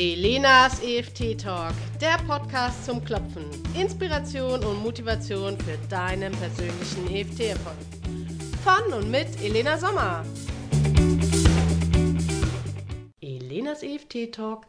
Elenas EFT Talk, der Podcast zum Klopfen. Inspiration und Motivation für deinen persönlichen EFT-Erfolg. Von und mit Elena Sommer. Elenas EFT Talk,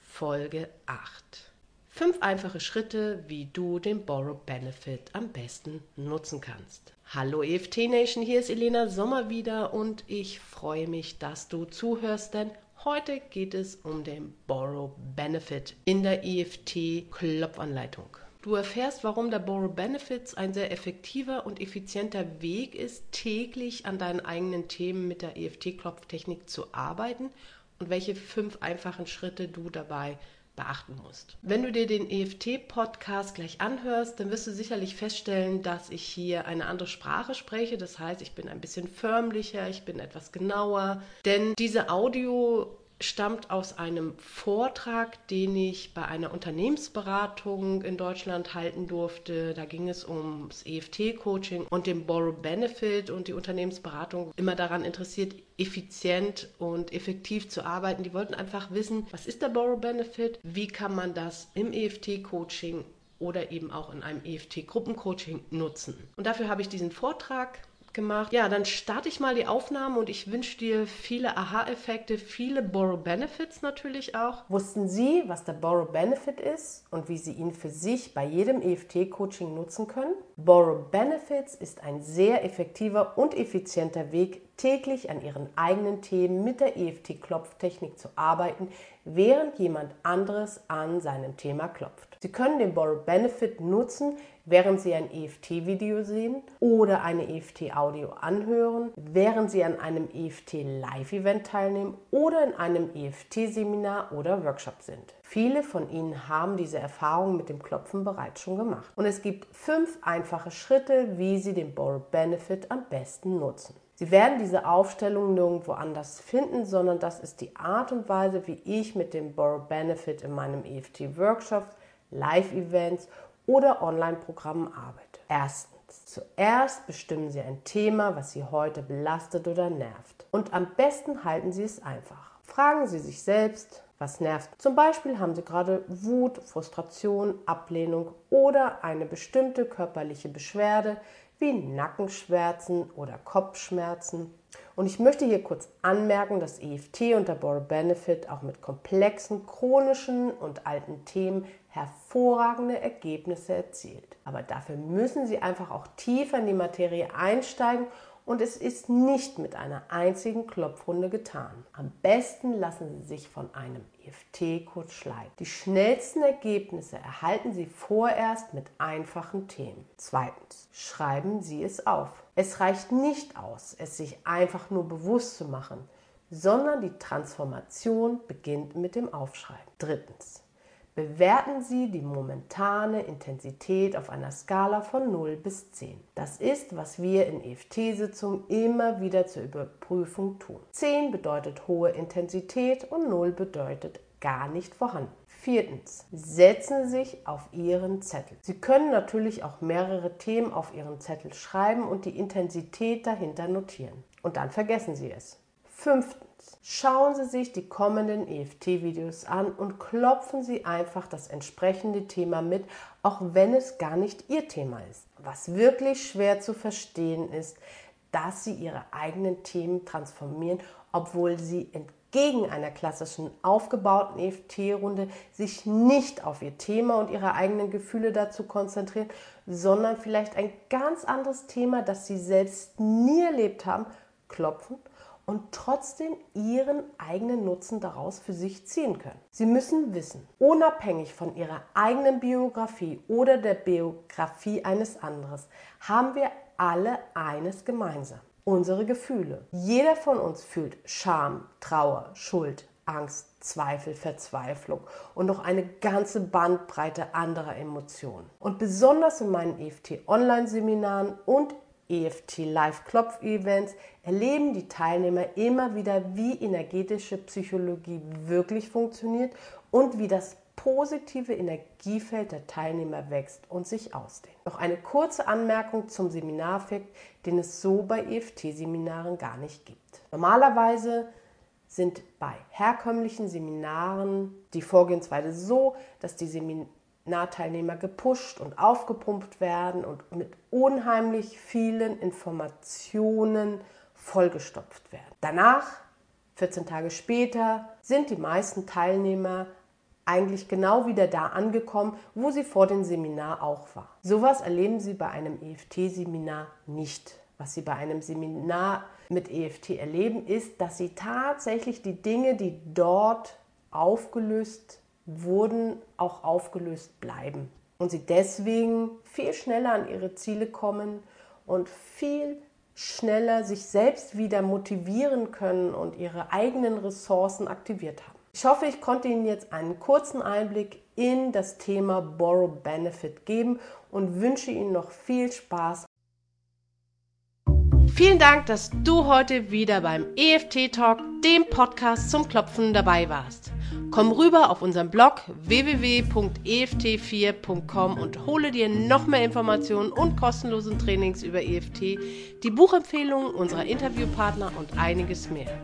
Folge 8. Fünf einfache Schritte, wie du den Borrow Benefit am besten nutzen kannst. Hallo EFT Nation, hier ist Elena Sommer wieder und ich freue mich, dass du zuhörst, denn Heute geht es um den Borrow Benefit in der EFT Klopfanleitung. Du erfährst, warum der Borrow Benefits ein sehr effektiver und effizienter Weg ist, täglich an deinen eigenen Themen mit der EFT-Klopftechnik zu arbeiten und welche fünf einfachen Schritte du dabei beachten musst. Wenn du dir den EFT-Podcast gleich anhörst, dann wirst du sicherlich feststellen, dass ich hier eine andere Sprache spreche. Das heißt, ich bin ein bisschen förmlicher, ich bin etwas genauer. Denn diese Audio stammt aus einem Vortrag, den ich bei einer Unternehmensberatung in Deutschland halten durfte. Da ging es ums EFT-Coaching und den Borrow Benefit und die Unternehmensberatung immer daran interessiert, effizient und effektiv zu arbeiten. Die wollten einfach wissen, was ist der Borrow Benefit, wie kann man das im EFT-Coaching oder eben auch in einem EFT-Gruppencoaching nutzen. Und dafür habe ich diesen Vortrag gemacht. Ja, dann starte ich mal die Aufnahme und ich wünsche dir viele Aha-Effekte, viele Borrow Benefits natürlich auch. Wussten Sie, was der Borrow Benefit ist und wie Sie ihn für sich bei jedem EFT-Coaching nutzen können? Borrow Benefits ist ein sehr effektiver und effizienter Weg, täglich an Ihren eigenen Themen mit der EFT-Klopftechnik zu arbeiten, während jemand anderes an seinem Thema klopft. Sie können den Borrow Benefit nutzen, während Sie ein EFT-Video sehen oder eine EFT-Audio anhören, während Sie an einem EFT-Live-Event teilnehmen oder in einem EFT-Seminar oder Workshop sind. Viele von Ihnen haben diese Erfahrung mit dem Klopfen bereits schon gemacht. Und es gibt fünf einfache Schritte, wie Sie den Borrow Benefit am besten nutzen. Sie werden diese Aufstellung nirgendwo anders finden, sondern das ist die Art und Weise, wie ich mit dem Borrow Benefit in meinem EFT-Workshop, Live-Events oder Online-Programmen arbeite. Erstens. Zuerst bestimmen Sie ein Thema, was Sie heute belastet oder nervt. Und am besten halten Sie es einfach. Fragen Sie sich selbst, was nervt. Zum Beispiel haben Sie gerade Wut, Frustration, Ablehnung oder eine bestimmte körperliche Beschwerde wie Nackenschmerzen oder Kopfschmerzen. Und ich möchte hier kurz anmerken, dass EFT und der Borrow Benefit auch mit komplexen, chronischen und alten Themen hervorragende Ergebnisse erzielt. Aber dafür müssen Sie einfach auch tiefer in die Materie einsteigen und es ist nicht mit einer einzigen Klopfrunde getan. Am besten lassen Sie sich von einem EFT-Code schleiten. Die schnellsten Ergebnisse erhalten Sie vorerst mit einfachen Themen. Zweitens, schreiben Sie es auf. Es reicht nicht aus, es sich einfach nur bewusst zu machen, sondern die Transformation beginnt mit dem Aufschreiben. Drittens, Bewerten Sie die momentane Intensität auf einer Skala von 0 bis 10. Das ist, was wir in EFT-Sitzungen immer wieder zur Überprüfung tun. 10 bedeutet hohe Intensität und 0 bedeutet gar nicht vorhanden. Viertens, setzen Sie sich auf Ihren Zettel. Sie können natürlich auch mehrere Themen auf Ihren Zettel schreiben und die Intensität dahinter notieren. Und dann vergessen Sie es. Fünftens, Schauen Sie sich die kommenden EFT-Videos an und klopfen Sie einfach das entsprechende Thema mit, auch wenn es gar nicht Ihr Thema ist. Was wirklich schwer zu verstehen ist, dass Sie Ihre eigenen Themen transformieren, obwohl Sie entgegen einer klassischen aufgebauten EFT-Runde sich nicht auf Ihr Thema und Ihre eigenen Gefühle dazu konzentrieren, sondern vielleicht ein ganz anderes Thema, das Sie selbst nie erlebt haben, klopfen und trotzdem ihren eigenen Nutzen daraus für sich ziehen können. Sie müssen wissen, unabhängig von ihrer eigenen Biografie oder der Biografie eines anderen, haben wir alle eines gemeinsam. Unsere Gefühle. Jeder von uns fühlt Scham, Trauer, Schuld, Angst, Zweifel, Verzweiflung und noch eine ganze Bandbreite anderer Emotionen. Und besonders in meinen EFT Online-Seminaren und EFT Live Klopf Events erleben die Teilnehmer immer wieder, wie energetische Psychologie wirklich funktioniert und wie das positive Energiefeld der Teilnehmer wächst und sich ausdehnt. Noch eine kurze Anmerkung zum Seminareffekt, den es so bei EFT-Seminaren gar nicht gibt. Normalerweise sind bei herkömmlichen Seminaren die Vorgehensweise so, dass die Seminarteilnehmer gepusht und aufgepumpt werden und mit unheimlich vielen Informationen vollgestopft werden. Danach, 14 Tage später, sind die meisten Teilnehmer eigentlich genau wieder da angekommen, wo sie vor dem Seminar auch war. Sowas erleben Sie bei einem EFT-Seminar nicht. Was Sie bei einem Seminar mit EFT erleben, ist, dass Sie tatsächlich die Dinge, die dort aufgelöst wurden, auch aufgelöst bleiben. Und Sie deswegen viel schneller an Ihre Ziele kommen und viel schneller sich selbst wieder motivieren können und ihre eigenen Ressourcen aktiviert haben. Ich hoffe, ich konnte Ihnen jetzt einen kurzen Einblick in das Thema Borrow Benefit geben und wünsche Ihnen noch viel Spaß. Vielen Dank, dass du heute wieder beim EFT Talk, dem Podcast zum Klopfen, dabei warst. Komm rüber auf unseren Blog www.eft4.com und hole dir noch mehr Informationen und kostenlosen Trainings über EFT, die Buchempfehlungen unserer Interviewpartner und einiges mehr.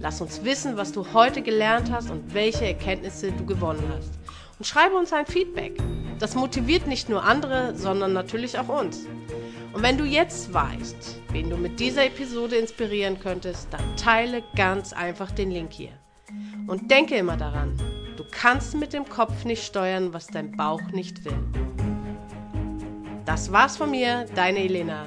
Lass uns wissen, was du heute gelernt hast und welche Erkenntnisse du gewonnen hast. Und schreibe uns ein Feedback. Das motiviert nicht nur andere, sondern natürlich auch uns. Und wenn du jetzt weißt, wen du mit dieser Episode inspirieren könntest, dann teile ganz einfach den Link hier. Und denke immer daran, du kannst mit dem Kopf nicht steuern, was dein Bauch nicht will. Das war's von mir, deine Elena.